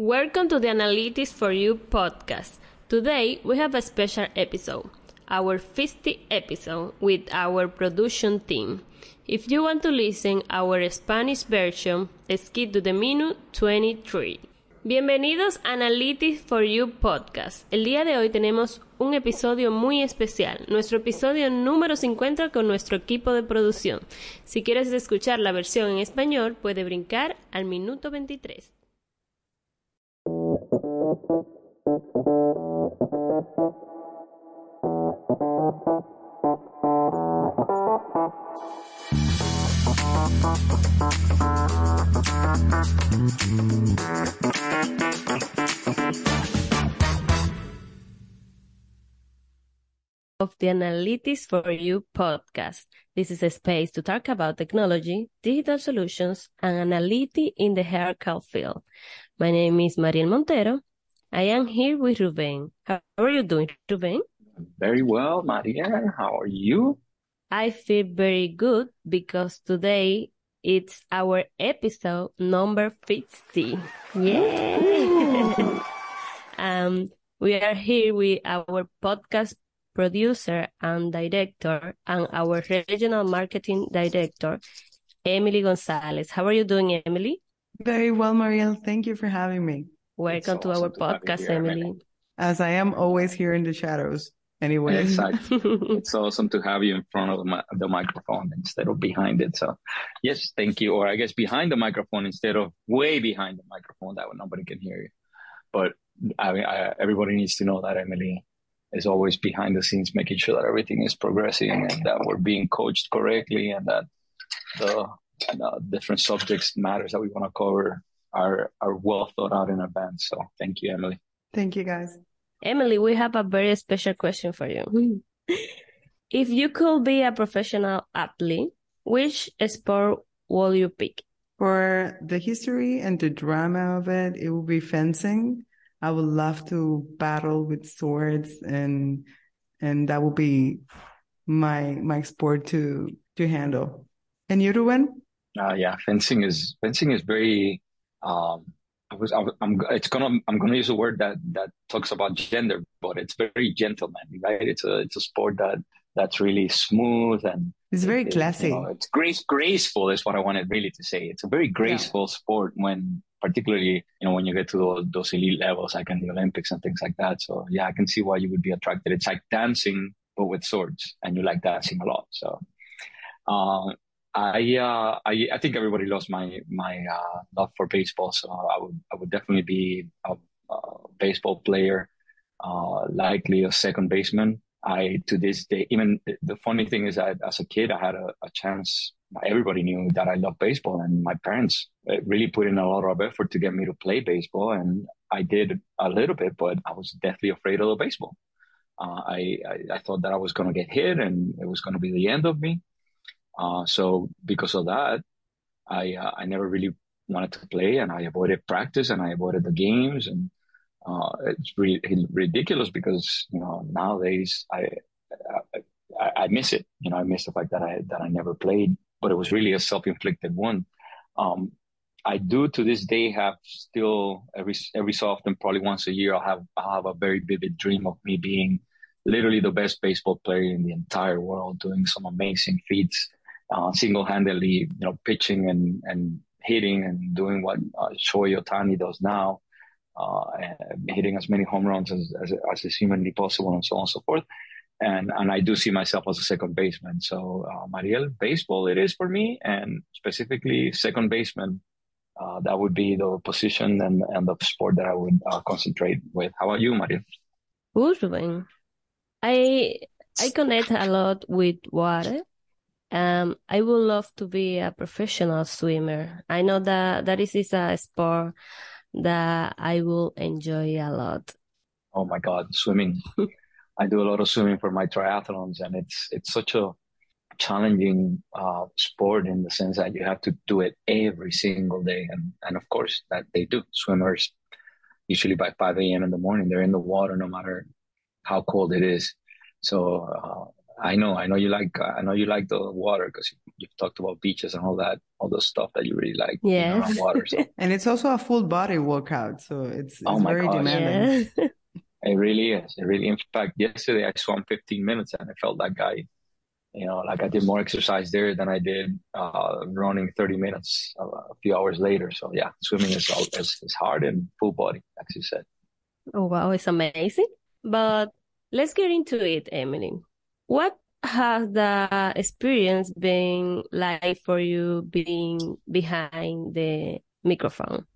Welcome to the Analytics for You podcast. Today we have a special episode, our 50th episode with our production team. If you want to listen our Spanish version, skip to the minute 23. Bienvenidos a Analytics for You podcast. El día de hoy tenemos un episodio muy especial, nuestro episodio número 50 con nuestro equipo de producción. Si quieres escuchar la versión en español, puede brincar al minuto 23. Of the Analytics for You podcast. This is a space to talk about technology, digital solutions, and analytics in the healthcare field. My name is Mariel Montero. I am here with Ruben. How are you doing, Ruben? Very well, Maria. How are you? I feel very good because today it's our episode number 50. Yeah. um, we are here with our podcast producer and director and our regional marketing director, Emily Gonzalez. How are you doing, Emily? Very well, Mariel. Thank you for having me. Welcome to our podcast, here, Emily. Emily. As I am always here in the shadows. Anyway, exactly. it's awesome to have you in front of the, the microphone instead of behind it. So, yes, thank you. Or I guess behind the microphone instead of way behind the microphone that way nobody can hear you. But I mean, I, everybody needs to know that Emily is always behind the scenes, making sure that everything is progressing and that we're being coached correctly and that the uh, different subjects matters that we want to cover are are well thought out in advance. So thank you, Emily. Thank you, guys. Emily, we have a very special question for you. if you could be a professional athlete, which sport will you pick? For the history and the drama of it, it will be fencing. I would love to battle with swords and and that will be my my sport to to handle. And you, Ruben? Uh, yeah, fencing is fencing is very um, I was, I am it's gonna, I'm gonna use a word that, that talks about gender, but it's very gentlemanly, right? It's a, it's a sport that, that's really smooth and it's very it, classy. You know, it's grace, graceful is what I wanted really to say. It's a very graceful yeah. sport when, particularly, you know, when you get to those, those elite levels, like in the Olympics and things like that. So yeah, I can see why you would be attracted. It's like dancing, but with swords and you like dancing a lot. So, uh, I, uh, I, I think everybody loves my, my, uh, love for baseball. So I would, I would definitely be a, a baseball player, uh, likely a second baseman. I, to this day, even the funny thing is that as a kid, I had a, a chance. Everybody knew that I love baseball and my parents uh, really put in a lot of effort to get me to play baseball. And I did a little bit, but I was deathly afraid of the baseball. Uh, I, I, I thought that I was going to get hit and it was going to be the end of me. Uh, so because of that, I uh, I never really wanted to play, and I avoided practice, and I avoided the games, and uh, it's really ridiculous because you know nowadays I, I, I miss it. You know, I miss the fact that I that I never played, but it was really a self inflicted one. Um, I do to this day have still every every so often, probably once a year, I'll have I'll have a very vivid dream of me being literally the best baseball player in the entire world, doing some amazing feats uh, single-handedly, you know, pitching and, and hitting and doing what uh, Shohei Ohtani does now, uh, hitting as many home runs as, as, as is humanly possible and so on and so forth. And, and I do see myself as a second baseman. So, uh, Mariel, baseball it is for me and specifically second baseman. Uh, that would be the position and, and the sport that I would uh, concentrate with. How about you, Mariel? Good, I, I connect a lot with water um, I would love to be a professional swimmer. I know that that is, is a sport that I will enjoy a lot. Oh my God, swimming. I do a lot of swimming for my triathlons and it's, it's such a challenging, uh, sport in the sense that you have to do it every single day. And, and of course that they do swimmers usually by 5 a.m. in the morning, they're in the water no matter how cold it is. So, uh, I know, I know you like, uh, I know you like the water because you, have talked about beaches and all that, all the stuff that you really like. Yeah. water. So. and it's also a full body workout. So it's, it's oh very gosh. demanding. Yeah. it really is. It really, in fact, yesterday I swam 15 minutes and I felt that guy, you know, like I did more exercise there than I did, uh, running 30 minutes a, a few hours later. So yeah, swimming is, is, is hard and full body, as you said. Oh, wow. It's amazing. But let's get into it, Emily. What has the experience been like for you being behind the microphone?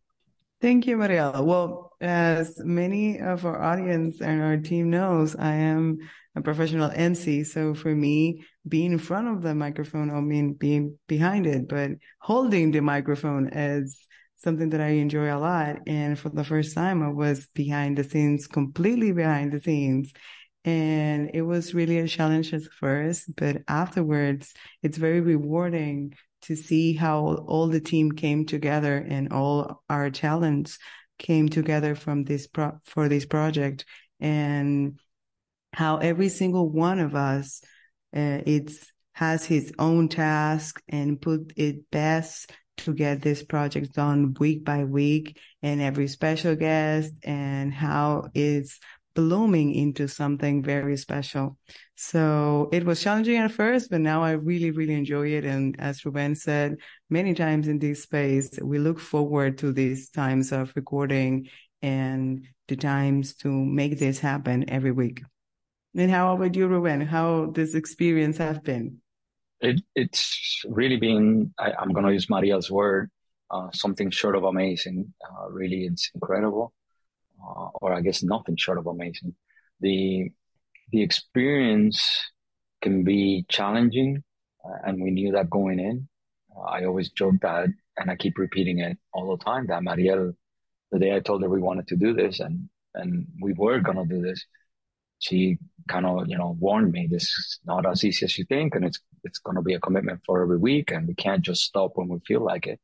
Thank you, Mariela. Well, as many of our audience and our team knows, I am a professional MC. So for me, being in front of the microphone, I mean, being behind it, but holding the microphone is something that I enjoy a lot. And for the first time, I was behind the scenes, completely behind the scenes. And it was really a challenge at first, but afterwards, it's very rewarding to see how all the team came together and all our talents came together from this pro- for this project. And how every single one of us uh, it's has his own task and put it best to get this project done week by week and every special guest and how it's blooming into something very special. So it was challenging at first, but now I really, really enjoy it. And as Ruben said many times in this space, we look forward to these times of recording and the times to make this happen every week. And how about you, Ruben? How this experience have been? It, it's really been, I, am going to use Maria's word, uh, something short of amazing. Uh, really, it's incredible uh, or I guess nothing short of amazing. The the experience can be challenging, uh, and we knew that going in. Uh, I always joke that, and I keep repeating it all the time. That Mariel, the day I told her we wanted to do this, and and we were gonna do this, she kind of you know warned me this is not as easy as you think, and it's it's gonna be a commitment for every week, and we can't just stop when we feel like it.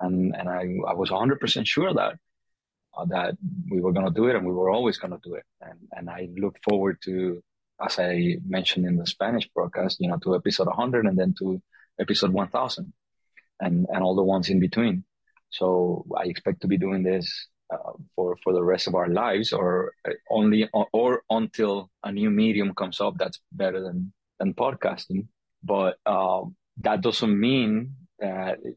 And and I I was 100% sure that that we were going to do it and we were always going to do it. And, and I look forward to, as I mentioned in the Spanish broadcast, you know, to episode 100 and then to episode 1000 and, and all the ones in between. So I expect to be doing this uh, for, for the rest of our lives or only, or, or until a new medium comes up that's better than, than podcasting. But, uh, that doesn't mean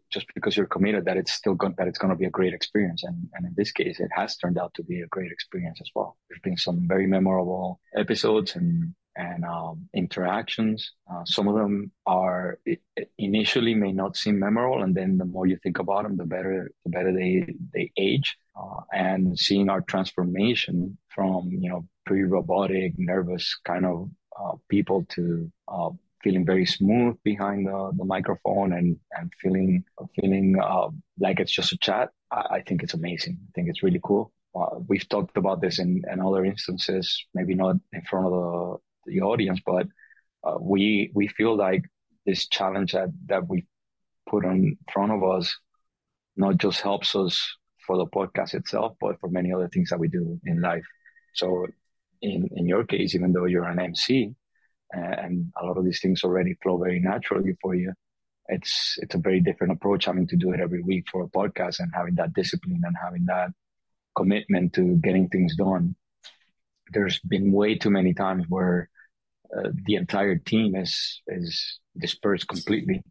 just because you're committed that it's still going that it's going to be a great experience. And, and in this case it has turned out to be a great experience as well. There's been some very memorable episodes and and um, interactions. Uh, some of them are it, initially may not seem memorable and then the more you think about them the better the better they they age. Uh, and seeing our transformation from you know pre robotic, nervous kind of uh, people to uh, feeling very smooth behind the, the microphone and, and feeling, feeling, uh, like it's just a chat. I, I, think it's amazing. I think it's really cool. Uh, we've talked about this in, in other instances, maybe not in front of the, the audience, but, uh, we, we feel like this challenge that, that we put in front of us not just helps us for the podcast itself, but for many other things that we do in life. So in, in your case, even though you're an MC, and a lot of these things already flow very naturally for you. It's it's a very different approach having to do it every week for a podcast and having that discipline and having that commitment to getting things done. There's been way too many times where uh, the entire team is is dispersed completely,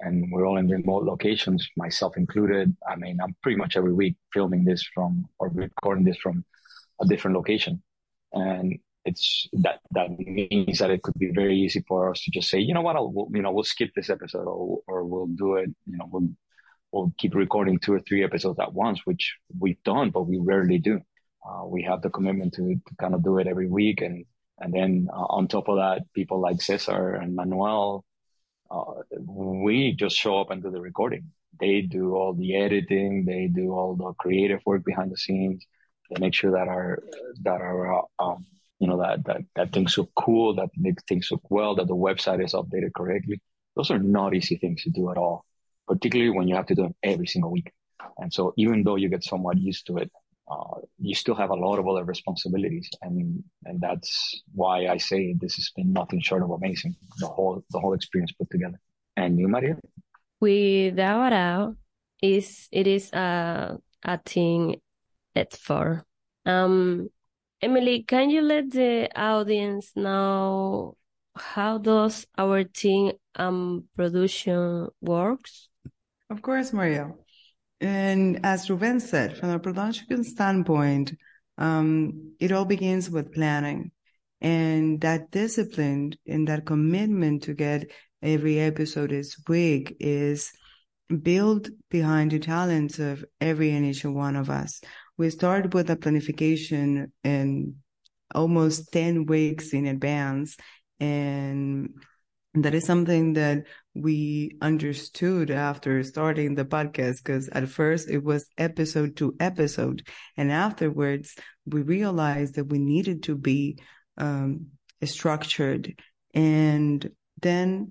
and we're all in remote locations, myself included. I mean, I'm pretty much every week filming this from or recording this from a different location, and it's that that means that it could be very easy for us to just say, you know what, I'll we'll, you know we'll skip this episode or or we'll do it, you know, we'll we'll keep recording two or three episodes at once, which we've done, but we rarely do. Uh, we have the commitment to, to kind of do it every week, and and then uh, on top of that, people like Cesar and Manuel, uh, we just show up and do the recording. They do all the editing, they do all the creative work behind the scenes. They make sure that our that our uh, um, you know, that, that, that things look cool, that make things look well, that the website is updated correctly. Those are not easy things to do at all, particularly when you have to do them every single week. And so even though you get somewhat used to it, uh, you still have a lot of other responsibilities, and and that's why I say this has been nothing short of amazing. The whole the whole experience put together. And you, Maria? Without a doubt, is it is a a team effort. Um, Emily, can you let the audience know how does our team um production works? Of course, Maria. And as Ruben said, from a production standpoint, um, it all begins with planning. And that discipline and that commitment to get every episode is big is built behind the talents of every and each one of us. We start with a planification in almost 10 weeks in advance. And that is something that we understood after starting the podcast because at first it was episode to episode and afterwards we realized that we needed to be um, structured and then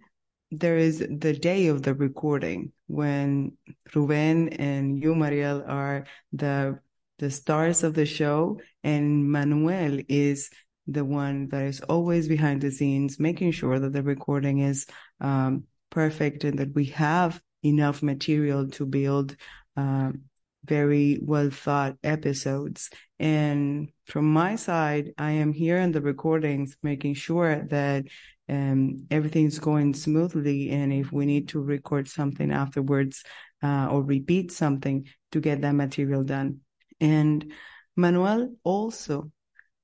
there is the day of the recording when Ruben and you, Mariel, are the the stars of the show, and Manuel is the one that is always behind the scenes, making sure that the recording is um, perfect and that we have enough material to build um, very well thought episodes. And from my side, I am here in the recordings, making sure that um, everything's going smoothly. And if we need to record something afterwards uh, or repeat something to get that material done. And Manuel also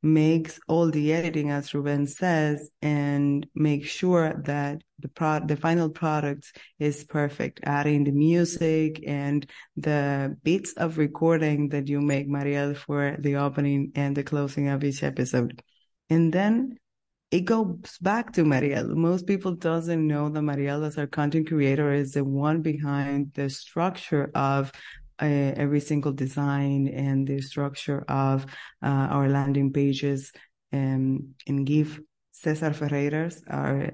makes all the editing, as Ruben says, and make sure that the pro- the final product is perfect, adding the music and the bits of recording that you make, Mariel, for the opening and the closing of each episode. And then it goes back to Mariel. Most people doesn't know that Mariel as our content creator is the one behind the structure of uh, every single design and the structure of uh, our landing pages um, and give Cesar Ferreiras, our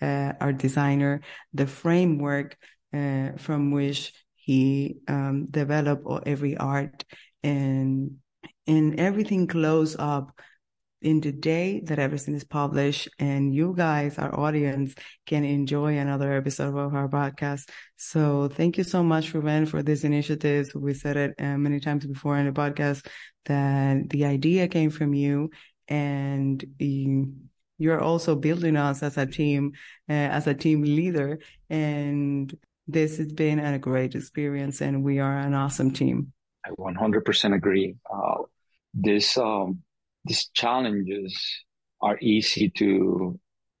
uh, our designer, the framework uh, from which he um, developed every art and and everything close up in the day that everything is published and you guys, our audience, can enjoy another episode of our podcast. So thank you so much, Ruben, for this initiative. We said it uh, many times before in the podcast that the idea came from you and you, you're also building us as a team, uh, as a team leader. And this has been a great experience and we are an awesome team. I 100% agree. Uh, this, um, these challenges are easy to,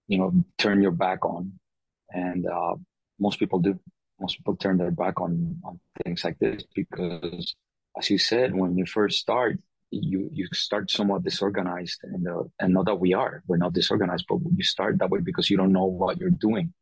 you know, turn your back on. And, uh, most people do. Most people turn their back on, on things like this because, as you said, when you first start, you, you start somewhat disorganized and, uh, and not that we are, we're not disorganized, but you start that way because you don't know what you're doing.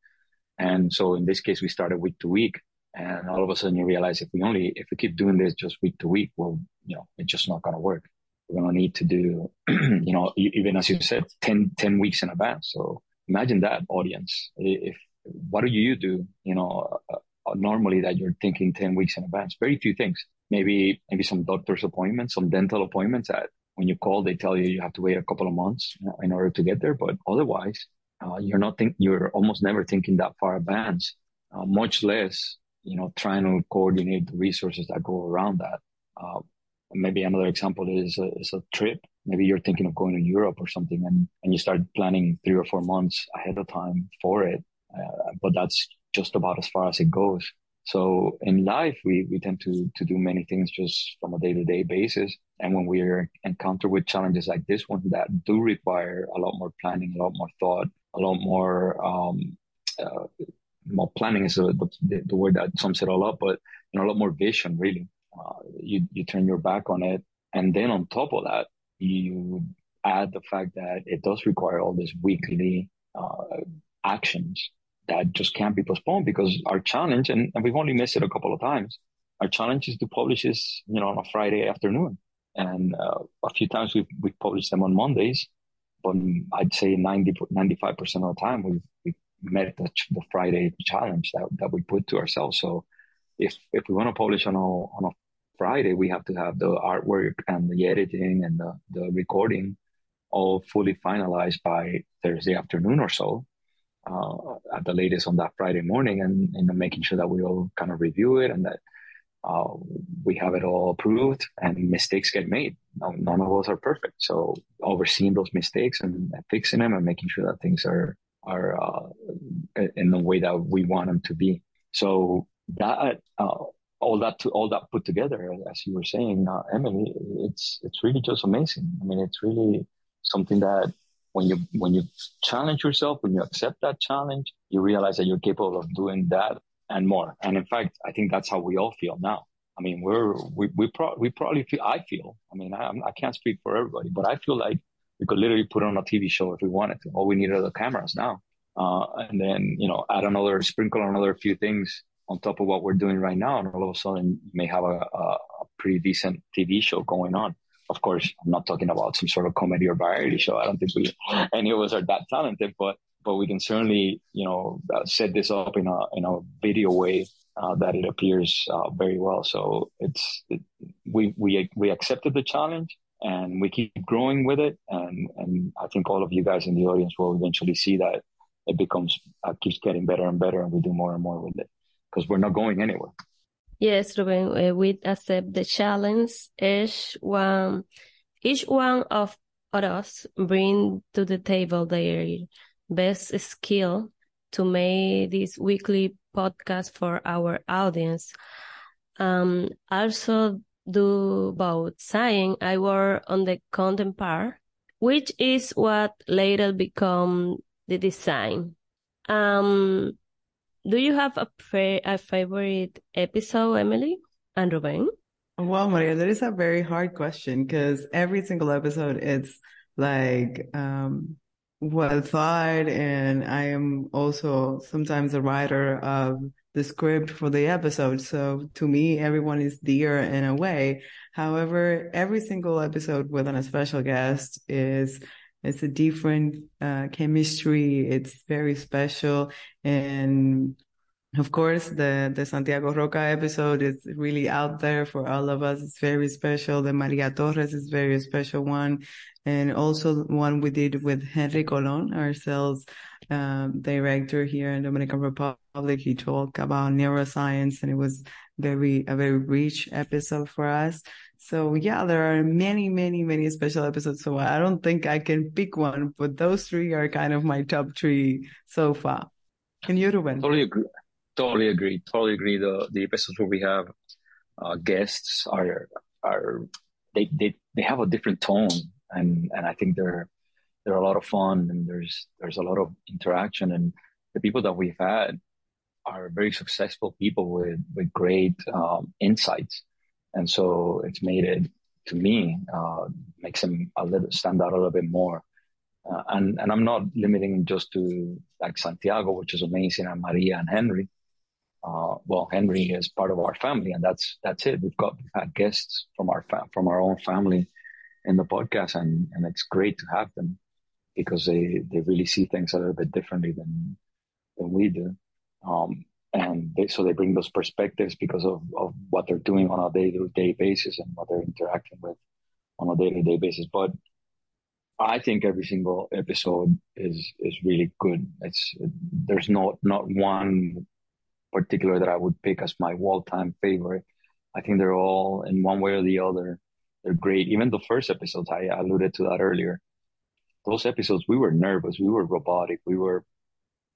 And so in this case, we started week to week and all of a sudden you realize if we only, if we keep doing this just week to week, well, you know, it's just not going to work we're going to need to do, you know, even as you said, 10, 10 weeks in advance. So imagine that audience. If, what do you do, you know, uh, uh, normally that you're thinking 10 weeks in advance? Very few things. Maybe, maybe some doctor's appointments, some dental appointments that when you call, they tell you you have to wait a couple of months in order to get there. But otherwise, uh, you're not think, you're almost never thinking that far advance, uh, much less, you know, trying to coordinate the resources that go around that. Uh, maybe another example is a, is a trip. Maybe you're thinking of going to Europe or something and, and you start planning three or four months ahead of time for it. Uh, but that's just about as far as it goes. So in life, we, we tend to, to do many things just from a day to day basis. And when we're encountered with challenges like this one that do require a lot more planning, a lot more thought, a lot more, um, uh, more planning is a, the, the word that sums it all up, but you know, a lot more vision really uh, you, you turn your back on it. And then on top of that, you add the fact that it does require all these weekly uh, actions that just can't be postponed because our challenge, and, and, we've only missed it a couple of times, our challenge is to publish this, you know, on a Friday afternoon. And uh, a few times we've, we've published them on Mondays, but I'd say 90, 95% of the time we've, we've met the, the Friday challenge that, that we put to ourselves. So if, if we want to publish on a, on a Friday, we have to have the artwork and the editing and the, the recording all fully finalized by Thursday afternoon or so, uh, at the latest on that Friday morning, and, and making sure that we all kind of review it and that uh, we have it all approved and mistakes get made. No, none of us are perfect. So overseeing those mistakes and, fixing them and making sure that things are, are, uh, in the way that we want them to be. So that, uh, all that to all that put together, as you were saying, uh, Emily, it's, it's really just amazing. I mean, it's really something that when you, when you challenge yourself, when you accept that challenge, you realize that you're capable of doing that and more. And in fact, I think that's how we all feel now. I mean, we're, we, we, pro- we probably feel, I feel, I mean, I, I can't speak for everybody, but I feel like we could literally put on a TV show if we wanted to. All we need are the cameras now. Uh, and then, you know, add another, sprinkle another few things on top of what we're doing right now. And all of a sudden you may have a, a, pretty decent TV show going on. Of course, I'm not talking about some sort of comedy or variety show. I don't think we, any of us are that talented, but but we can certainly, you know, uh, set this up in a in a video way uh, that it appears uh, very well. So it's it, we we we accepted the challenge and we keep growing with it, and and I think all of you guys in the audience will eventually see that it becomes uh, keeps getting better and better, and we do more and more with it because we're not going anywhere. Yes, Ruben, uh, we accept the challenge. Each one, each one of us bring to the table their best skill to make this weekly podcast for our audience. Um, also do both saying I work on the content part, which is what later become the design. Um, do you have a, pre- a favorite episode, Emily and Ruben? Well, Maria, that is a very hard question because every single episode it's like um well thought and I am also sometimes a writer of the script for the episode. So to me, everyone is dear in a way. However, every single episode with a special guest is it's a different uh, chemistry. It's very special. And of course, the, the Santiago Roca episode is really out there for all of us. It's very special. The Maria Torres is very special one. And also one we did with Henry Colon, our sales um, director here in Dominican Republic. He talked about neuroscience and it was very, a very rich episode for us. So yeah, there are many, many, many special episodes. So I don't think I can pick one, but those three are kind of my top three so far. Can you, Ruben? Totally agree. Totally agree. Totally agree. The the episodes where we have uh, guests are are they, they they have a different tone, and and I think they're they're a lot of fun, and there's there's a lot of interaction, and the people that we've had are very successful people with with great um, insights, and so it's made it to me uh, makes them a little stand out a little bit more. Uh, and and I'm not limiting just to like Santiago, which is amazing, and Maria and Henry uh, well, Henry is part of our family, and that's that's it. We've got we've had guests from our fa- from our own family in the podcast, and and it's great to have them because they they really see things a little bit differently than than we do, um, and they, so they bring those perspectives because of of what they're doing on a day to day basis and what they're interacting with on a day to day basis. But I think every single episode is is really good. It's there's not not one particular that I would pick as my all-time favorite. I think they're all in one way or the other. They're great. Even the first episodes, I alluded to that earlier. Those episodes, we were nervous. We were robotic. We were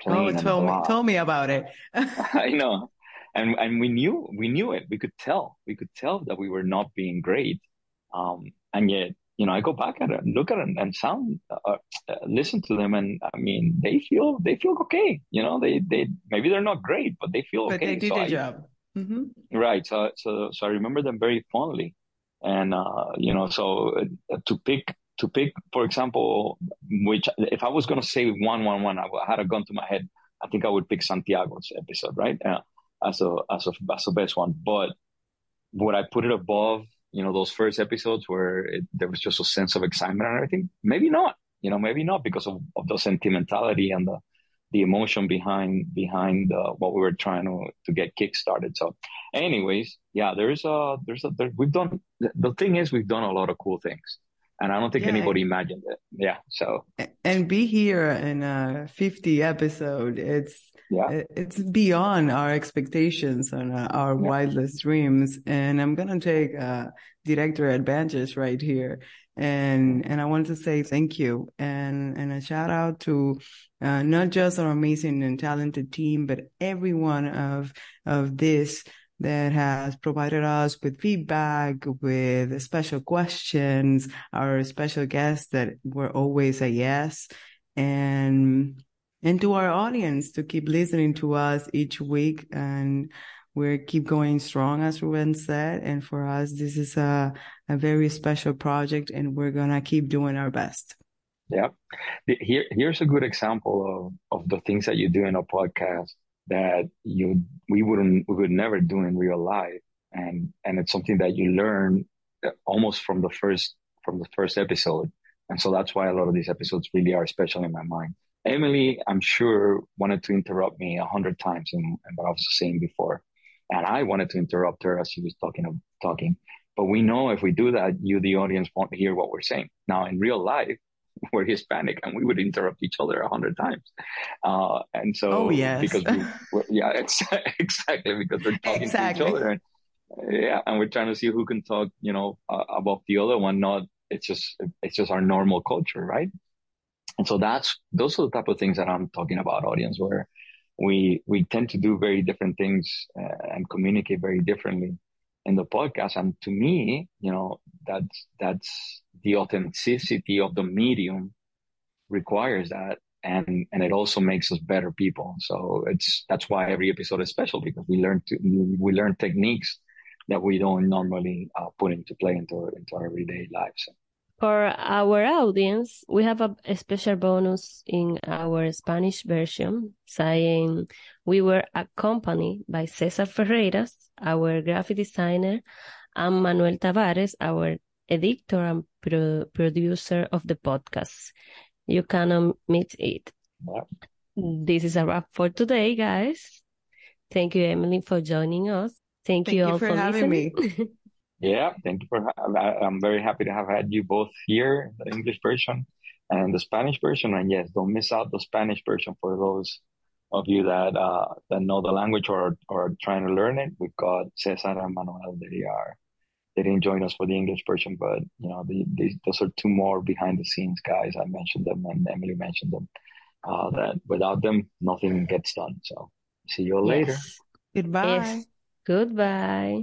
playing. Oh, tell me, tell me about it. I know. And, and we knew, we knew it. We could tell, we could tell that we were not being great. Um, and yet you know, I go back at it, look at it, and sound, uh, uh, listen to them, and I mean, they feel they feel okay. You know, they they maybe they're not great, but they feel but okay. They did so their I, job. Mm-hmm. Right. So so so I remember them very fondly, and uh, you know, so uh, to pick to pick, for example, which if I was going to say one one one, I had a gun to my head. I think I would pick Santiago's episode, right, uh, as a as a as a best one. But would I put it above you know, those first episodes where it, there was just a sense of excitement and everything? Maybe not, you know, maybe not because of, of the sentimentality and the, the emotion behind behind uh, what we were trying to to get kickstarted. So, anyways, yeah, there's a there's a there, we've done the thing is we've done a lot of cool things, and I don't think yeah, anybody imagined it. Yeah, so and be here in a 50 episode, it's yeah, it's beyond our expectations and uh, our yeah. wildest dreams, and I'm gonna take uh, director advantage right here. And and I want to say thank you. And and a shout out to uh, not just our amazing and talented team, but everyone of of this that has provided us with feedback, with special questions, our special guests that were always a yes, and and to our audience to keep listening to us each week and we keep going strong, as Ruben said. And for us, this is a, a very special project and we're to keep doing our best. Yeah. Here, here's a good example of, of the things that you do in a podcast that you, we wouldn't, we would never do in real life. And, and it's something that you learn uh, almost from the first, from the first episode. And so that's why a lot of these episodes really are special in my mind. Emily, I'm sure wanted to interrupt me a hundred times in, in what I was saying before. And I wanted to interrupt her as she was talking, talking. But we know if we do that, you, the audience, won't hear what we're saying. Now, in real life, we're Hispanic and we would interrupt each other a hundred times. Uh, and so, oh, yes. because we, yeah, it's exactly because we're talking exactly. to each other. And, yeah. And we're trying to see who can talk, you know, uh, above the other one. Not, it's just, it's just our normal culture, right? And so that's, those are the type of things that I'm talking about audience where we we tend to do very different things uh, and communicate very differently in the podcast. And to me you know that's that's the authenticity of the medium requires that and and it also makes us better people. So it's that's why every episode is special because we learn to we learn techniques that we don't normally uh, put into play into into our everyday lives for our audience, we have a, a, special bonus in our Spanish version saying we were accompanied by Cesar Ferreiras, our graphic designer, and Manuel Tavares, our editor and pro producer of the podcast. You can meet it. This is a wrap for today, guys. Thank you, Emily, for joining us. Thank, Thank you all for, for having listening. me. Yeah, thank you for. I'm very happy to have had you both here, the English version and the Spanish version. And yes, don't miss out the Spanish version for those of you that uh, that know the language or or trying to learn it. We've got Cesar and Manuel. They are they didn't join us for the English version, but you know, the, the, those are two more behind the scenes guys. I mentioned them, and Emily mentioned them. Uh, that without them, nothing gets done. So see you later. Yes. Goodbye. Yes. Goodbye.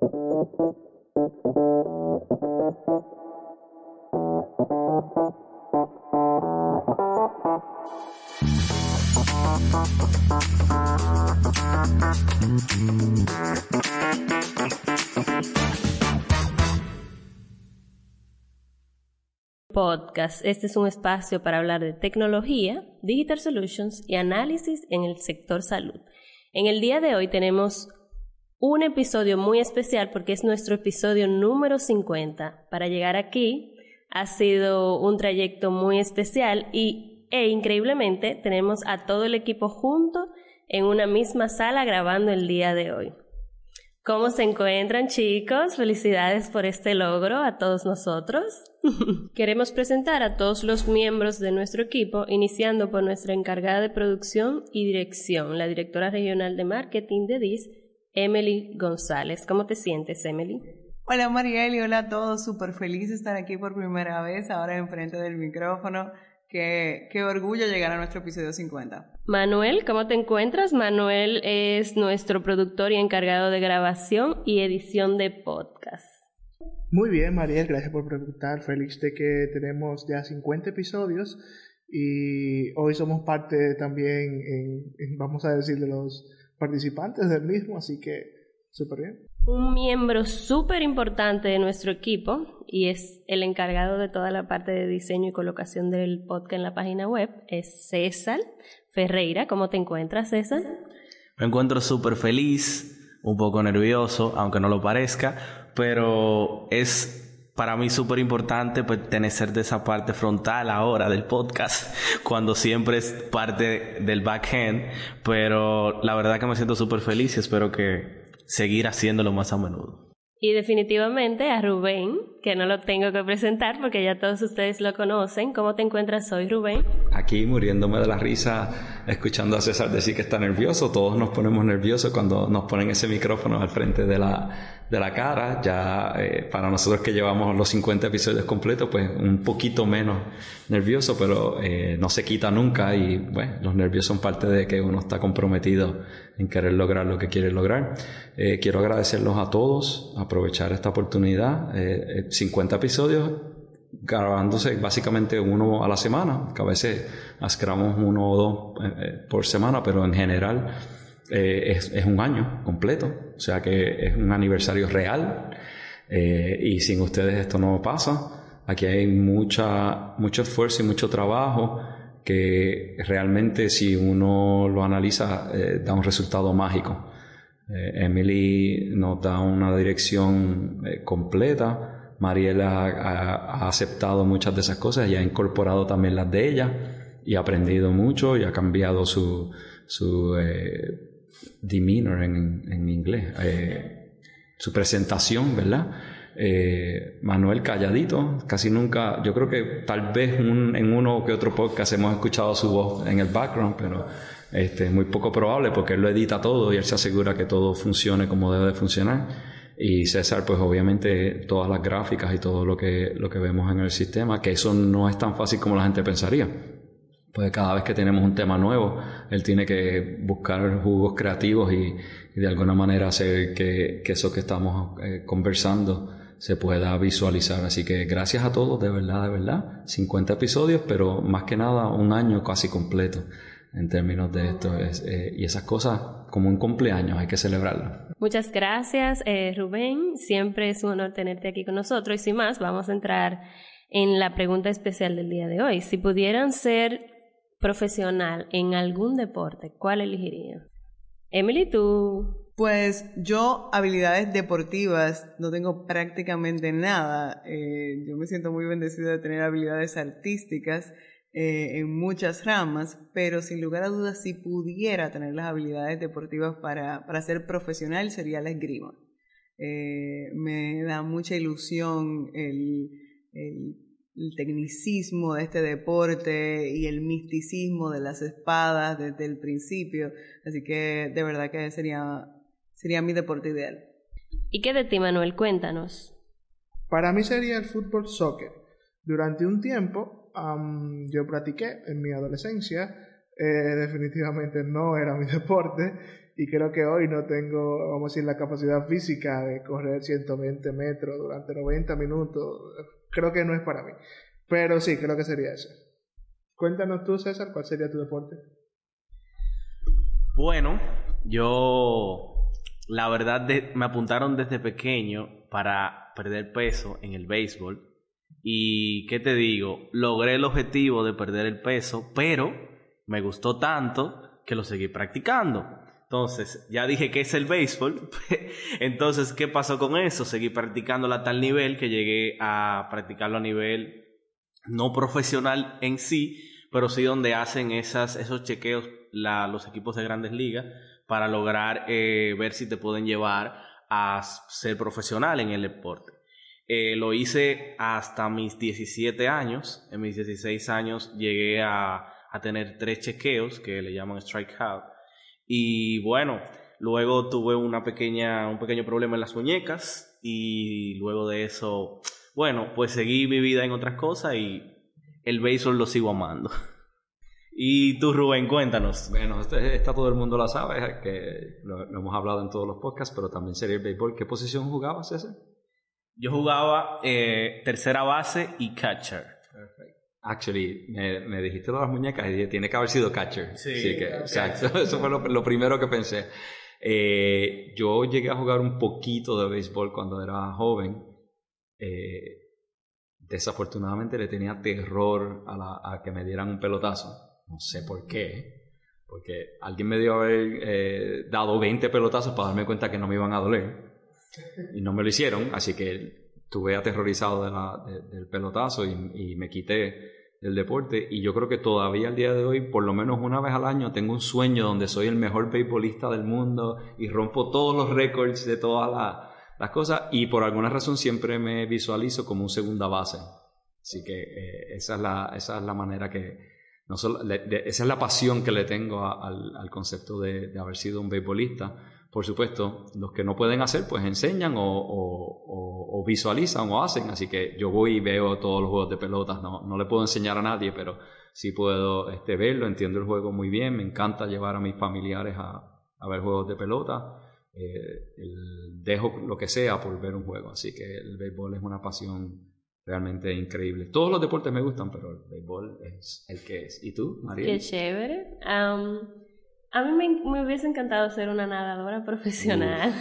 Podcast. Este es un espacio para hablar de tecnología, digital solutions y análisis en el sector salud. En el día de hoy tenemos un episodio muy especial porque es nuestro episodio número 50. Para llegar aquí ha sido un trayecto muy especial y e increíblemente tenemos a todo el equipo junto en una misma sala grabando el día de hoy. ¿Cómo se encuentran chicos? Felicidades por este logro a todos nosotros. Queremos presentar a todos los miembros de nuestro equipo, iniciando por nuestra encargada de producción y dirección, la directora regional de marketing de DIS, Emily González. ¿Cómo te sientes, Emily? Hola Mariel y hola a todos, súper feliz de estar aquí por primera vez, ahora enfrente del micrófono. Qué, qué orgullo llegar a nuestro episodio 50. Manuel, ¿cómo te encuentras? Manuel es nuestro productor y encargado de grabación y edición de podcast. Muy bien, Mariel, gracias por preguntar. Feliz de que tenemos ya 50 episodios y hoy somos parte también, en, vamos a decir, de los participantes del mismo, así que súper bien. Un miembro súper importante de nuestro equipo y es el encargado de toda la parte de diseño y colocación del podcast en la página web, es César Ferreira. ¿Cómo te encuentras, César? Me encuentro súper feliz, un poco nervioso, aunque no lo parezca, pero es para mí súper importante pertenecer de esa parte frontal ahora del podcast, cuando siempre es parte del back-end, pero la verdad que me siento súper feliz y espero que seguir haciéndolo más a menudo. Y definitivamente a Rubén, que no lo tengo que presentar porque ya todos ustedes lo conocen. ¿Cómo te encuentras hoy, Rubén? Aquí muriéndome de la risa, escuchando a César decir que está nervioso. Todos nos ponemos nerviosos cuando nos ponen ese micrófono al frente de la, de la cara. Ya eh, para nosotros que llevamos los 50 episodios completos, pues un poquito menos nervioso, pero eh, no se quita nunca y bueno, los nervios son parte de que uno está comprometido en querer lograr lo que quiere lograr. Eh, quiero agradecerlos a todos, aprovechar esta oportunidad. 50 episodios grabándose básicamente uno a la semana, que a veces grabamos uno o dos por semana, pero en general eh, es, un año completo, o sea que es un aniversario real eh, y sin ustedes esto no pasa. Aquí hay mucha, mucho esfuerzo y mucho trabajo que realmente si uno lo analiza eh, da un resultado mágico. Emily nos da una dirección completa. Mariela ha, ha, aceptado muchas de esas cosas y ha incorporado también las de ella y ha aprendido mucho y ha cambiado su, su demeanor en, en inglés, eh, su presentación, ¿verdad? Eh, Manuel calladito, casi nunca, yo creo que tal vez en uno que otro podcast hemos escuchado su voz en el background, pero este, es muy poco probable porque él lo edita todo y él se asegura que todo funcione como debe de funcionar. Y César, pues obviamente todas las gráficas y todo lo que, lo que vemos en el sistema, que eso no es tan fácil como la gente pensaría pues cada vez que tenemos un tema nuevo, él tiene que buscar jugos creativos y, de alguna manera hacer que, eso que estamos eh, conversando se pueda visualizar. Así que gracias a todos, de verdad, de verdad. 50 episodios, pero más que nada un año casi completo en términos de esto. Eh, y esas cosas, como un cumpleaños, hay que celebrarlo. Muchas gracias, eh, Rubén. Siempre es un honor tenerte aquí con nosotros. Y sin más, vamos a entrar en la pregunta especial del día de hoy. Si pudieran ser profesional en algún deporte, ¿cuál elegiría? Emily, tú. Pues yo habilidades deportivas no tengo prácticamente nada. Eh, yo me siento muy bendecida de tener habilidades artísticas eh, en muchas ramas, pero sin lugar a dudas si pudiera tener las habilidades deportivas para, para ser profesional sería la esgrima. Eh, me da mucha ilusión el, el el tecnicismo de este deporte y el misticismo de las espadas desde el principio. Así que de verdad que sería, sería mi deporte ideal. ¿Y qué de ti, Manuel? Cuéntanos. Para mí sería el fútbol soccer. Durante un tiempo yo practiqué en mi adolescencia. Eh, definitivamente no era mi deporte y creo que hoy no tengo, vamos a decir, la capacidad física de correr 120 metros durante 90 minutos creo que no es para mí. Pero sí, creo que sería eso. Cuéntanos tú, César, ¿cuál sería tu deporte? Bueno, yo la verdad me apuntaron desde pequeño para perder peso en el béisbol. Y qué te digo, logré el objetivo de perder el peso, pero me gustó tanto que lo seguí practicando. Entonces, ya dije que es el béisbol. Entonces, ¿qué pasó con eso? Seguí practicándola a tal nivel que llegué a practicarlo a nivel no profesional en sí, pero sí donde hacen esas, esos chequeos los equipos de grandes ligas para lograr eh, ver si te pueden llevar a ser profesional en el deporte. Eh, lo hice hasta mis 17 años. En mis 16 años llegué a, a tener tres chequeos que le llaman strikeout y bueno, luego tuve una pequeña, un pequeño problema en las muñecas y luego de eso, bueno, pues seguí mi vida en otras cosas y el béisbol lo sigo amando. Y tú, Rubén, cuéntanos. Bueno, este, esta todo el mundo la sabe, que lo, hemos hablado en todos los podcasts, pero también sería el béisbol. ¿Qué posición jugabas ese? Yo jugaba eh, tercera base y catcher. Actually, me, me, dijiste las muñecas y dije, tiene que haber sido catcher. Sí, que, exacto. Eso fue lo, lo primero que pensé. Eh, yo llegué a jugar un poquito de béisbol cuando era joven. Eh, desafortunadamente le tenía terror a, la, a, que me dieran un pelotazo. No sé por qué. Porque alguien me dio haber eh, dado 20 pelotazos para darme cuenta que no me iban a doler. Y no me lo hicieron, así que estuve aterrorizado del pelotazo y, me quité del deporte. Y yo creo que todavía al día de hoy, por lo menos una vez al año, tengo un sueño donde soy el mejor beisbolista del mundo y rompo todos los récords de todas la, las cosas. Y por alguna razón siempre me visualizo como un segunda base. Así que eh, esa, es la, esa es la manera que, no solo, esa es la pasión que le tengo al, al, concepto de, de haber sido un beisbolista por supuesto, los que no pueden hacer, pues enseñan o, visualizan o hacen. Así que yo voy y veo todos los juegos de pelotas. No, no le puedo enseñar a nadie, pero sí puedo este, verlo, entiendo el juego muy bien. Me encanta llevar a mis familiares a, a ver juegos de pelota. Eh, dejo lo que sea por ver un juego. Así que el béisbol es una pasión realmente increíble. Todos los deportes me gustan, pero el béisbol es el que es. ¿Y tú, María? Qué chévere. Um... A mí me, me, hubiese encantado ser una nadadora profesional.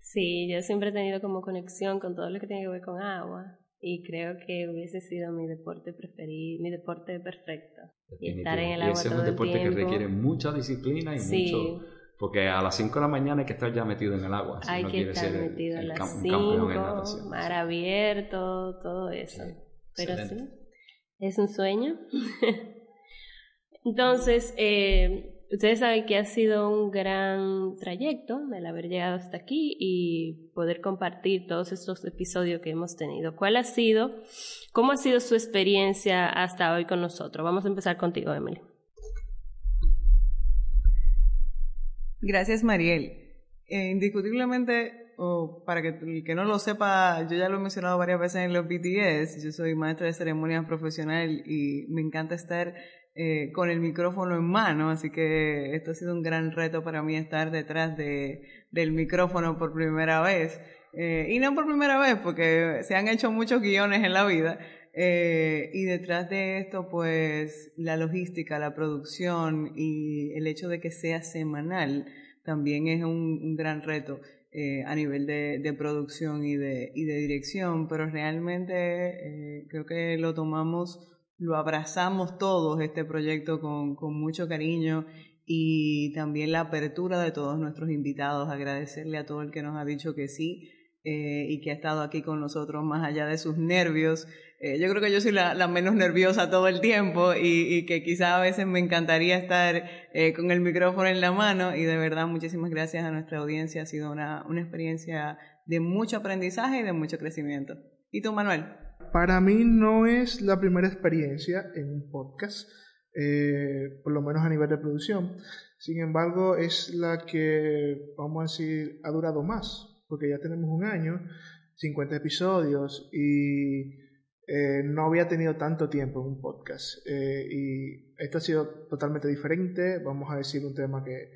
sí, yo siempre he tenido como conexión con todo lo que tiene que ver con agua y creo que hubiese sido mi deporte preferido, mi deporte perfecto. Y estar en el agua y ese todo es un deporte el que requiere mucha disciplina y sí. mucho... Porque a las 5 de la mañana hay que estar ya metido en el agua. Hay no que estar ser el, metido el a cam- las un campeón en 5, natación. mar abierto, todo eso. Sí, Pero excelente. sí, es un sueño. Entonces, eh, Ustedes saben que ha sido un gran trayecto el haber llegado hasta aquí y poder compartir todos estos episodios que hemos tenido. ¿Cuál ha sido, cómo ha sido su experiencia hasta hoy con nosotros? Vamos a empezar contigo, Emily. Gracias, Mariel. Eh, indiscutiblemente, o para que el que no lo sepa, yo ya lo he mencionado varias veces en los BTS, yo soy maestra de ceremonias profesional y me encanta estar eh, con el micrófono en mano, así que esto ha sido un gran reto para mí estar detrás de, del micrófono por primera vez. Eh, y no por primera vez, porque se han hecho muchos guiones en la vida. Eh, y detrás de esto, pues la logística, la producción y el hecho de que sea semanal también es un, gran reto a nivel de, producción y de, y de dirección, pero realmente creo que lo tomamos lo abrazamos todos este proyecto con, con, mucho cariño y también la apertura de todos nuestros invitados, agradecerle a todo el que nos ha dicho que sí eh, y que ha estado aquí con nosotros más allá de sus nervios. Eh, yo creo que yo soy la, menos nerviosa todo el tiempo y, y que quizá a veces me encantaría estar eh, con el micrófono en la mano y de verdad muchísimas gracias a nuestra audiencia, ha sido una, una experiencia de mucho aprendizaje y de mucho crecimiento. ¿Y tú, Manuel? Para mí no es la primera experiencia en un podcast, eh, por lo menos a nivel de producción. Sin embargo, es la que, vamos a decir, ha durado más, porque ya tenemos un año, 50 episodios y eh, no había tenido tanto tiempo en un podcast. Eh, y esto ha sido totalmente diferente. Vamos a decir un tema que,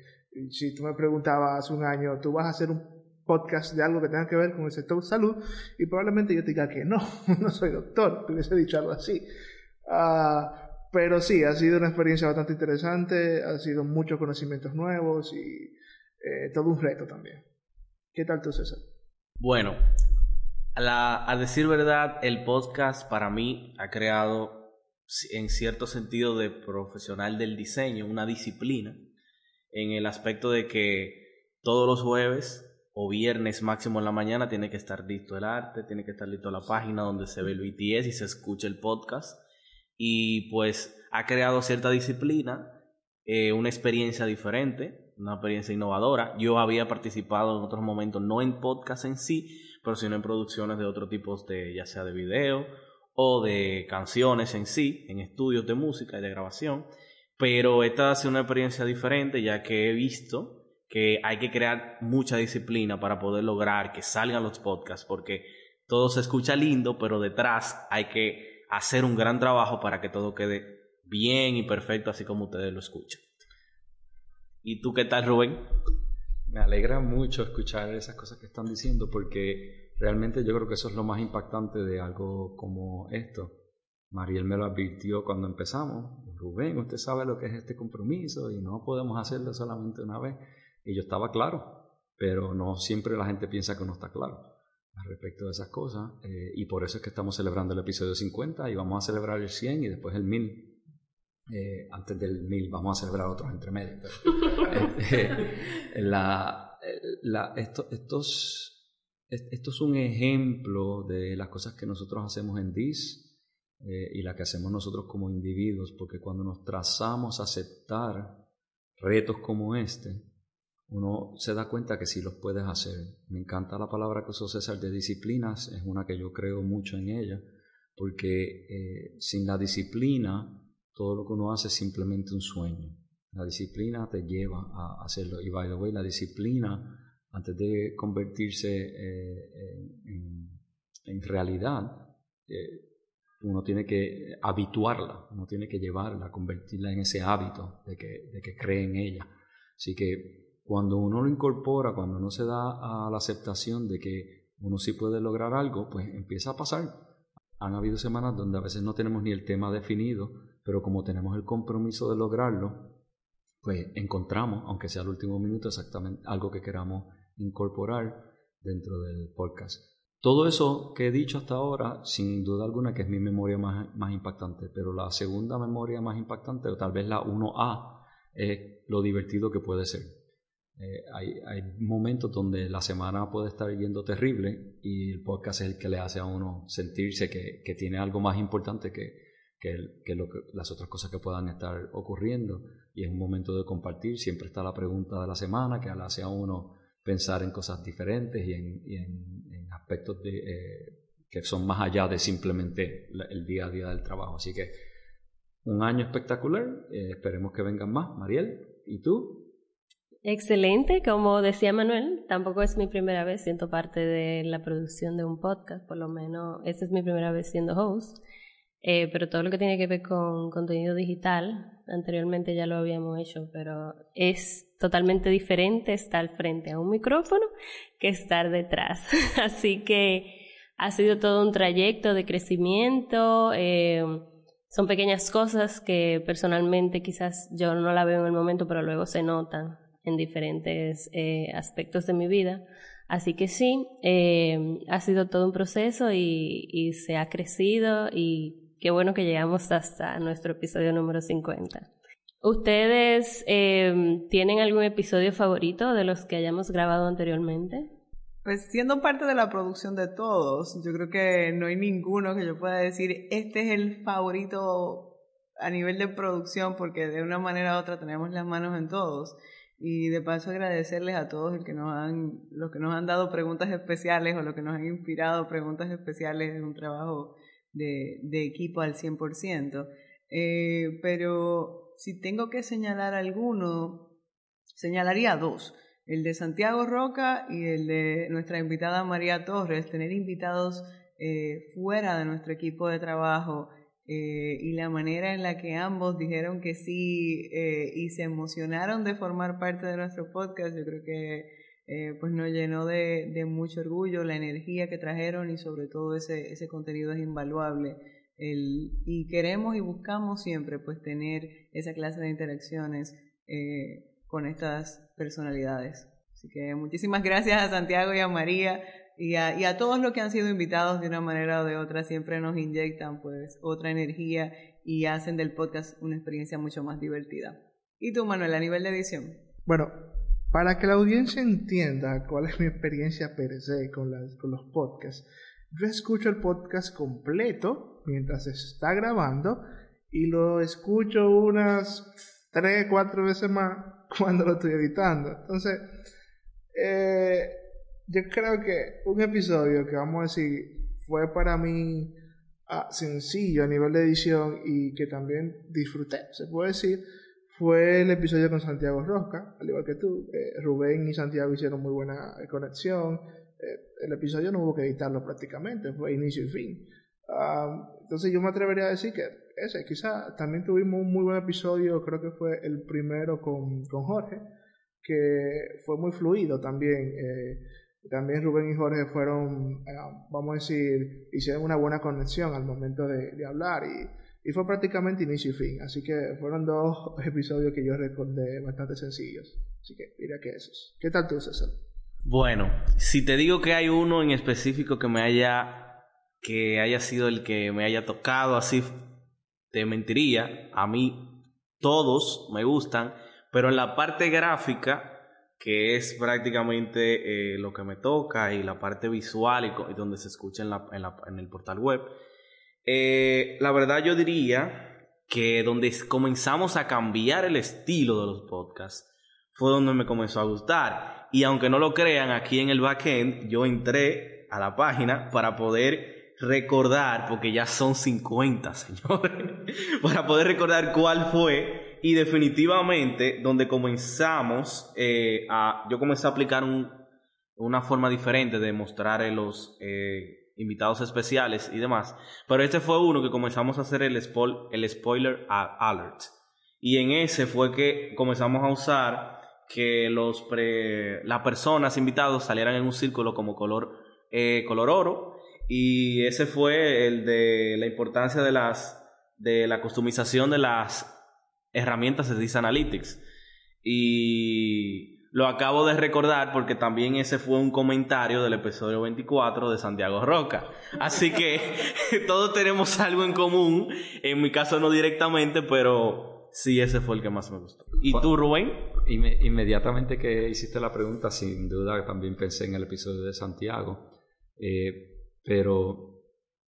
si tú me preguntabas hace un año, tú vas a hacer un podcast de algo que tenga que ver con el sector salud y probablemente yo te diga que no, no soy doctor, te hubiese dicho algo así. Uh, pero sí, ha sido una experiencia bastante interesante, ha sido muchos conocimientos nuevos y eh, todo un reto también. ¿Qué tal tú, César? Bueno, a, la, a decir verdad, el podcast para mí ha creado en cierto sentido de profesional del diseño una disciplina en el aspecto de que todos los jueves o viernes máximo en la mañana tiene que estar listo el arte, tiene que estar listo la página donde se ve el BTS y se escucha el podcast. Y pues ha creado cierta disciplina, eh, una experiencia diferente, una experiencia innovadora. Yo había participado en otros momentos, no en podcast en sí, pero sino en producciones de otro tipo de, ya sea de video o de canciones en sí, en estudios de música y de grabación. Pero esta ha sido una experiencia diferente ya que he visto que hay que crear mucha disciplina para poder lograr que salgan los podcasts, porque todo se escucha lindo, pero detrás hay que hacer un gran trabajo para que todo quede bien y perfecto, así como ustedes lo escuchan. ¿Y tú qué tal, Rubén? Me alegra mucho escuchar esas cosas que están diciendo, porque realmente yo creo que eso es lo más impactante de algo como esto. Mariel me lo advirtió cuando empezamos. Rubén, usted sabe lo que es este compromiso y no podemos hacerlo solamente una vez. Y yo estaba claro, pero no siempre la gente piensa que uno está claro al respecto de esas cosas. Eh, y por eso es que estamos celebrando el episodio 50 y vamos a celebrar el 100 y después el 1000. Eh, antes del 1000 vamos a celebrar otros entre medio. Eh, la, la, esto, estos, esto es un ejemplo de las cosas que nosotros hacemos en DIS y las que hacemos nosotros como individuos, porque cuando nos trazamos a aceptar retos como este, uno se da cuenta que sí los puedes hacer. Me encanta la palabra que usó César de disciplinas, es una que yo creo mucho en ella, porque eh, sin la disciplina todo lo que uno hace es simplemente un sueño. La disciplina te lleva a hacerlo. Y by the way, la disciplina, antes de convertirse eh, en, realidad, eh, uno tiene que habituarla, uno tiene que llevarla, convertirla en ese hábito de que, de que cree en ella. Así que cuando uno lo incorpora, cuando uno se da a la aceptación de que uno sí puede lograr algo, pues empieza a pasar. Han habido semanas donde a veces no tenemos ni el tema definido, pero como tenemos el compromiso de lograrlo, pues encontramos, aunque sea al último minuto, exactamente algo que queramos incorporar dentro del podcast. Todo eso que he dicho hasta ahora, sin duda alguna que es mi memoria más, más impactante, pero la segunda memoria más impactante, o tal vez la 1A, es lo divertido que puede ser. Eh, hay, hay, momentos donde la semana puede estar yendo terrible y el podcast es el que le hace a uno sentirse que, tiene algo más importante que, lo que, las otras cosas que puedan estar ocurriendo. Y es un momento de compartir. Siempre está la pregunta de la semana que le hace a uno pensar en cosas diferentes y en, y en, aspectos de, eh, que son más allá de simplemente el día a día del trabajo. Así que un año espectacular. Eh, esperemos que vengan más. Mariel, ¿y tú? Excelente, como decía Manuel, tampoco es mi primera vez siendo parte de la producción de un podcast, por lo menos esta es mi primera vez siendo host, eh, pero todo lo que tiene que ver con contenido digital, anteriormente ya lo habíamos hecho, pero es totalmente diferente estar frente a un micrófono que estar detrás. Así que ha sido todo un trayecto de crecimiento. Eh, son pequeñas cosas que personalmente quizás yo no la veo en el momento, pero luego se notan en diferentes eh, aspectos de mi vida. Así que sí, eh, ha sido todo un proceso y, se ha crecido y qué bueno que llegamos hasta nuestro episodio número 50. ¿Ustedes eh, tienen algún episodio favorito de los que hayamos grabado anteriormente? Pues siendo parte de la producción de todos, yo creo que no hay ninguno que yo pueda decir, este es el favorito a nivel de producción, porque de una manera u otra tenemos las manos en todos. Y de paso agradecerles a todos los que nos han, los que nos han dado preguntas especiales o los que nos han inspirado preguntas especiales en un trabajo de, de equipo al 100%. Eh, pero si tengo que señalar alguno, señalaría dos. El de Santiago Roca y el de nuestra invitada María Torres. Tener invitados eh, fuera de nuestro equipo de trabajo eh, y la manera en la que ambos dijeron que sí eh, y se emocionaron de formar parte de nuestro podcast, yo creo que eh, pues nos llenó de, mucho orgullo la energía que trajeron y sobre todo ese, ese contenido es invaluable. El, y queremos y buscamos siempre pues tener esa clase de interacciones con estas personalidades. Así que muchísimas gracias a Santiago y a María y a, y a todos los que han sido invitados de una manera o de otra siempre nos inyectan pues otra energía y hacen del podcast una experiencia mucho más divertida. ¿Y tú, Manuel, a nivel de edición? Bueno, para que la audiencia entienda cuál es mi experiencia per se con, las, con los podcasts, yo escucho el podcast completo mientras se está grabando y lo escucho unas tres, cuatro veces más cuando lo estoy editando. Entonces, eh, yo creo que un episodio que vamos a decir fue para mí ah, sencillo a nivel de edición y que también disfruté, se puede decir, fue el episodio con Santiago Rosca, al igual que tú. Eh, Rubén y Santiago hicieron muy buena conexión. Eh, el episodio no hubo que editarlo prácticamente, fue inicio y fin. Ah, entonces yo me atrevería a decir que ese, quizá también tuvimos un muy buen episodio, creo que fue el primero con, con Jorge, que fue muy fluido también. Eh, también Rubén y Jorge fueron, eh, vamos a decir, hicieron una buena conexión al momento de, hablar y, y, fue prácticamente inicio y fin. Así que fueron dos episodios que yo recordé bastante sencillos. Así que diría que esos. ¿Qué tal tú, César? Bueno, si te digo que hay uno en específico que me haya, que haya sido el que me haya tocado así, te mentiría. A mí todos me gustan, pero en la parte gráfica que es prácticamente eh, lo que me toca y la parte visual y, donde se escucha en, la, en, el portal web. Eh, la verdad yo diría que donde comenzamos a cambiar el estilo de los podcasts fue donde me comenzó a gustar. Y aunque no lo crean, aquí en el backend yo entré a la página para poder recordar, porque ya son 50, señores, para poder recordar cuál fue y definitivamente, donde comenzamos eh, a. Yo comencé a aplicar una forma diferente de mostrar los eh, invitados especiales y demás. Pero este fue uno que comenzamos a hacer el, el spoiler alert. Y en ese fue que comenzamos a usar que los las personas invitados salieran en un círculo como color, eh, color oro. Y ese fue el de la importancia de las de la customización de las herramientas de Dis Analytics. Y lo acabo de recordar porque también ese fue un comentario del episodio 24 de Santiago Roca. Así que todos tenemos algo en común. En mi caso no directamente, pero sí ese fue el que más me gustó. ¿Y tú, Rubén? inmediatamente que hiciste la pregunta, sin duda también pensé en el episodio de Santiago. Eh, pero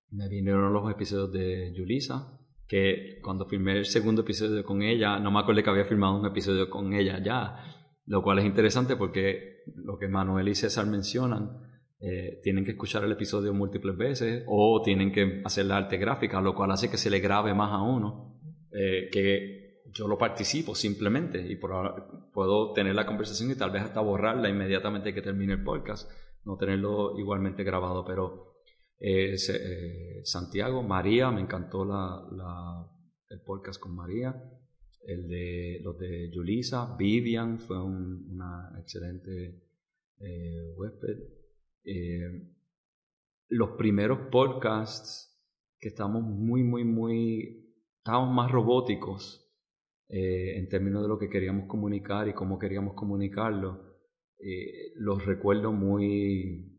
me vinieron los episodios de Yulisa, que cuando filmé el segundo episodio con ella, no me acuerdo que había filmado un episodio con ella ya, lo cual es interesante porque lo que Manuel y César mencionan, eh, tienen que escuchar el episodio múltiples veces o tienen que hacer la arte gráfica, lo cual hace que se le grabe más a uno, eh, que yo lo participo simplemente y puedo tener la conversación y tal vez hasta borrarla inmediatamente que termine el podcast, no tenerlo igualmente grabado, pero eh, eh, Santiago, María, me encantó la, el podcast con María. El de los de Julisa, Vivian fue una excelente eh, huésped. los primeros podcasts que estamos muy, muy, muy, estábamos más robóticos en términos de lo que queríamos comunicar y cómo queríamos comunicarlo. los recuerdo muy,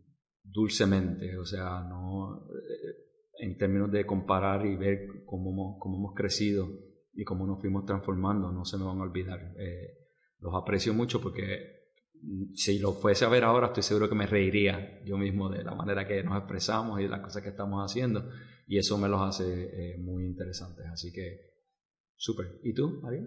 dulcemente, o sea, no eh, en términos de comparar y ver cómo hemos, cómo hemos crecido y cómo nos fuimos transformando, no se me van a olvidar. Eh, los aprecio mucho porque mm, si lo fuese a ver ahora, estoy seguro que me reiría yo mismo de la manera que nos expresamos y de las cosas que estamos haciendo, y eso me los hace eh, muy interesantes. Así que, súper. ¿Y tú, María?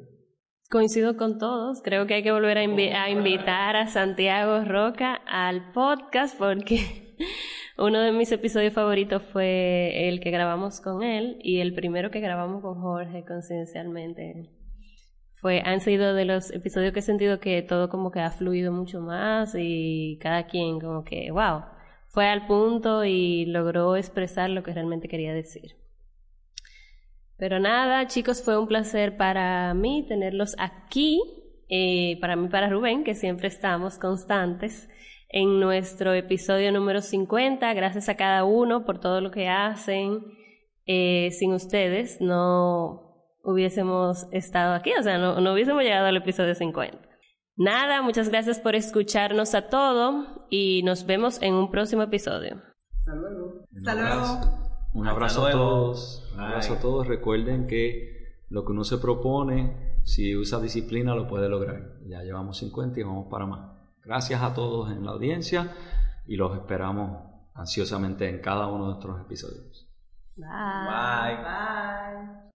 Coincido con todos. Creo que hay que volver a, a, invitar a Santiago Roca al podcast porque Uno de mis episodios favoritos fue el que grabamos con él y el primero que grabamos con Jorge coincidencialmente. Fue, han sido de los episodios que he sentido que todo como que ha fluido mucho más y cada quien como que, wow, fue al punto y logró expresar lo que realmente quería decir. Pero nada, chicos, fue un placer para mí tenerlos aquí, eh, para mí, para Rubén, que siempre estamos constantes en nuestro episodio número 50. Gracias a cada uno por todo lo que hacen. Eh, sin ustedes no hubiésemos estado aquí, o sea, no, no hubiésemos llegado al episodio 50. Nada, muchas gracias por escucharnos a todo y nos vemos en un próximo episodio. Hasta luego. Hasta luego. Un abrazo a todos. Un abrazo a todos. Recuerden que lo que uno se propone, si usa disciplina, lo puede lograr. Ya llevamos 50 y vamos para más. Gracias a todos en la audiencia y los esperamos ansiosamente en cada uno de nuestros episodios. Bye. Bye.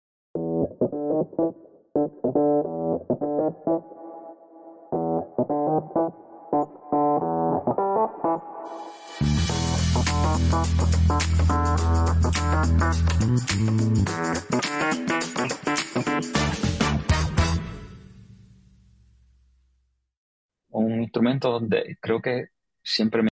Un instrumento donde creo que siempre me